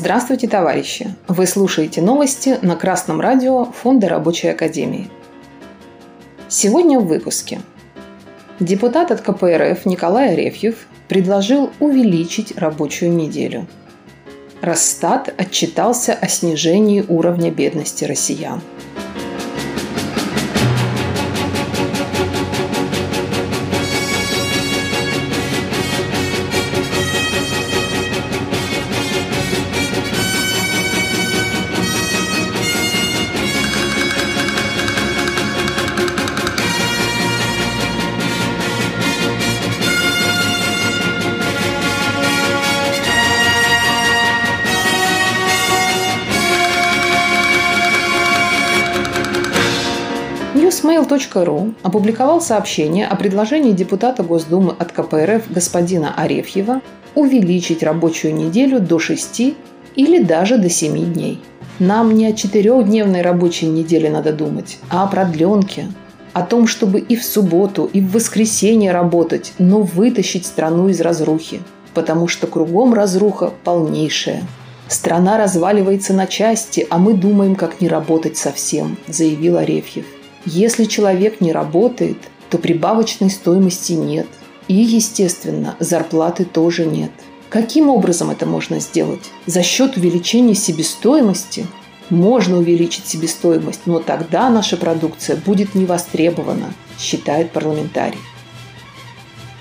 Здравствуйте, товарищи! Вы слушаете новости на Красном радио Фонда Рабочей Академии. Сегодня в выпуске. Депутат от КПРФ Николай Арефьев предложил увеличить рабочую неделю. Росстат отчитался о снижении уровня бедности россиян – Newsmail.ru опубликовал сообщение о предложении депутата Госдумы от КПРФ господина Арефьева увеличить рабочую неделю до 6 или даже до 7 дней. Нам не о четырехдневной рабочей неделе надо думать, а о продленке. О том, чтобы и в субботу, и в воскресенье работать, но вытащить страну из разрухи. Потому что кругом разруха полнейшая. Страна разваливается на части, а мы думаем, как не работать совсем, заявил Арефьев. Если человек не работает, то прибавочной стоимости нет. И, естественно, зарплаты тоже нет. Каким образом это можно сделать? За счет увеличения себестоимости? Можно увеличить себестоимость, но тогда наша продукция будет не востребована, считает парламентарий.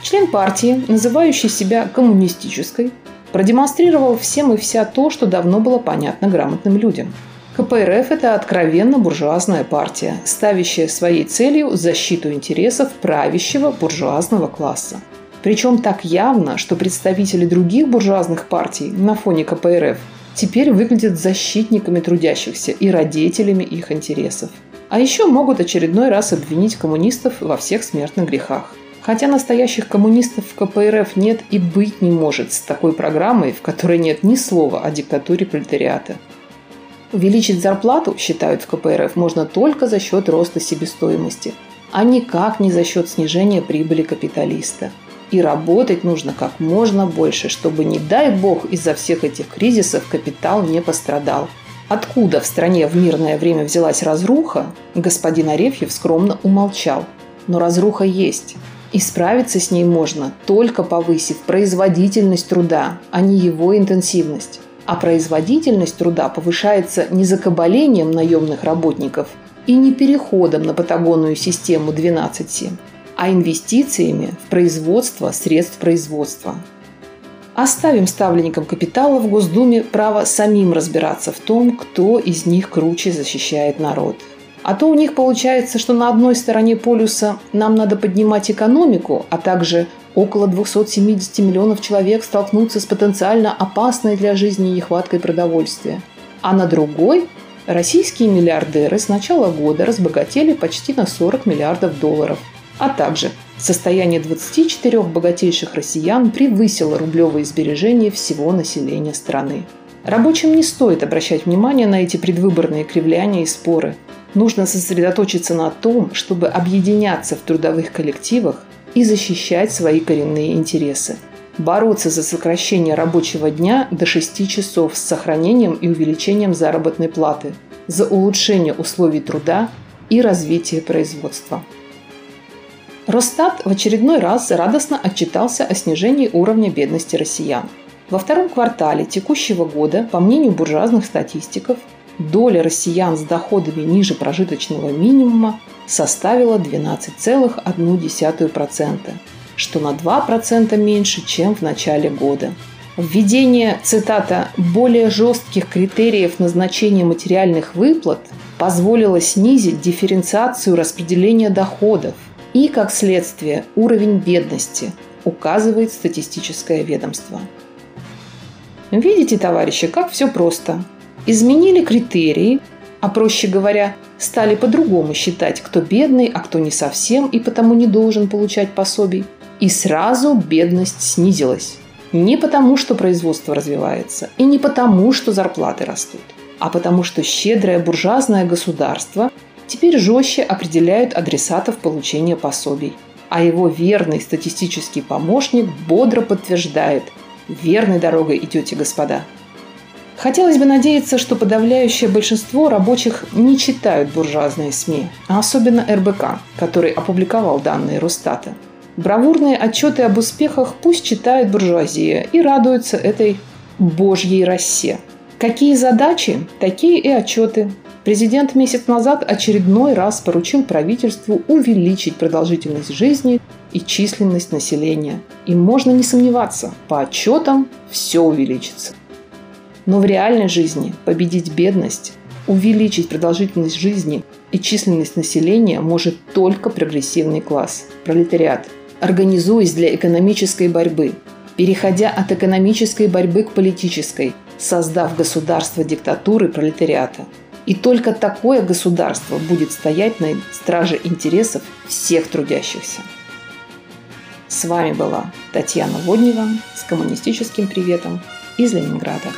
Член партии, называющий себя коммунистической, продемонстрировал всем и вся то, что давно было понятно грамотным людям – КПРФ – это откровенно буржуазная партия, ставящая своей целью защиту интересов правящего буржуазного класса. Причем так явно, что представители других буржуазных партий на фоне КПРФ теперь выглядят защитниками трудящихся и родителями их интересов. А еще могут очередной раз обвинить коммунистов во всех смертных грехах. Хотя настоящих коммунистов в КПРФ нет и быть не может с такой программой, в которой нет ни слова о диктатуре пролетариата. Увеличить зарплату, считают в КПРФ, можно только за счет роста себестоимости, а никак не за счет снижения прибыли капиталиста. И работать нужно как можно больше, чтобы, не дай бог, из-за всех этих кризисов капитал не пострадал. Откуда в стране в мирное время взялась разруха, господин Арефьев скромно умолчал. Но разруха есть. И справиться с ней можно, только повысив производительность труда, а не его интенсивность а производительность труда повышается не закабалением наемных работников и не переходом на патагонную систему 12.7, а инвестициями в производство средств производства. Оставим ставленникам капитала в Госдуме право самим разбираться в том, кто из них круче защищает народ. А то у них получается, что на одной стороне полюса нам надо поднимать экономику, а также около 270 миллионов человек столкнутся с потенциально опасной для жизни нехваткой продовольствия. А на другой российские миллиардеры с начала года разбогатели почти на 40 миллиардов долларов. А также состояние 24 богатейших россиян превысило рублевые сбережения всего населения страны. Рабочим не стоит обращать внимание на эти предвыборные кривляния и споры. Нужно сосредоточиться на том, чтобы объединяться в трудовых коллективах и защищать свои коренные интересы. Бороться за сокращение рабочего дня до 6 часов с сохранением и увеличением заработной платы, за улучшение условий труда и развитие производства. Росстат в очередной раз радостно отчитался о снижении уровня бедности россиян. Во втором квартале текущего года, по мнению буржуазных статистиков, доля россиян с доходами ниже прожиточного минимума составила 12,1%, что на 2% меньше, чем в начале года. Введение, цитата, «более жестких критериев назначения материальных выплат позволило снизить дифференциацию распределения доходов и, как следствие, уровень бедности, указывает статистическое ведомство. Видите, товарищи, как все просто. Изменили критерии, а проще говоря, стали по-другому считать, кто бедный, а кто не совсем и потому не должен получать пособий. И сразу бедность снизилась. Не потому, что производство развивается, и не потому, что зарплаты растут, а потому, что щедрое буржуазное государство теперь жестче определяет адресатов получения пособий. А его верный статистический помощник бодро подтверждает – верной дорогой идете, господа. Хотелось бы надеяться, что подавляющее большинство рабочих не читают буржуазные СМИ, а особенно РБК, который опубликовал данные Росстата. Бравурные отчеты об успехах пусть читает буржуазия и радуется этой божьей росе. Какие задачи, такие и отчеты. Президент месяц назад очередной раз поручил правительству увеличить продолжительность жизни и численность населения. И можно не сомневаться, по отчетам все увеличится. Но в реальной жизни победить бедность, увеличить продолжительность жизни и численность населения может только прогрессивный класс – пролетариат, организуясь для экономической борьбы, переходя от экономической борьбы к политической, создав государство диктатуры пролетариата. И только такое государство будет стоять на страже интересов всех трудящихся. С вами была Татьяна Воднева с коммунистическим приветом из Ленинграда.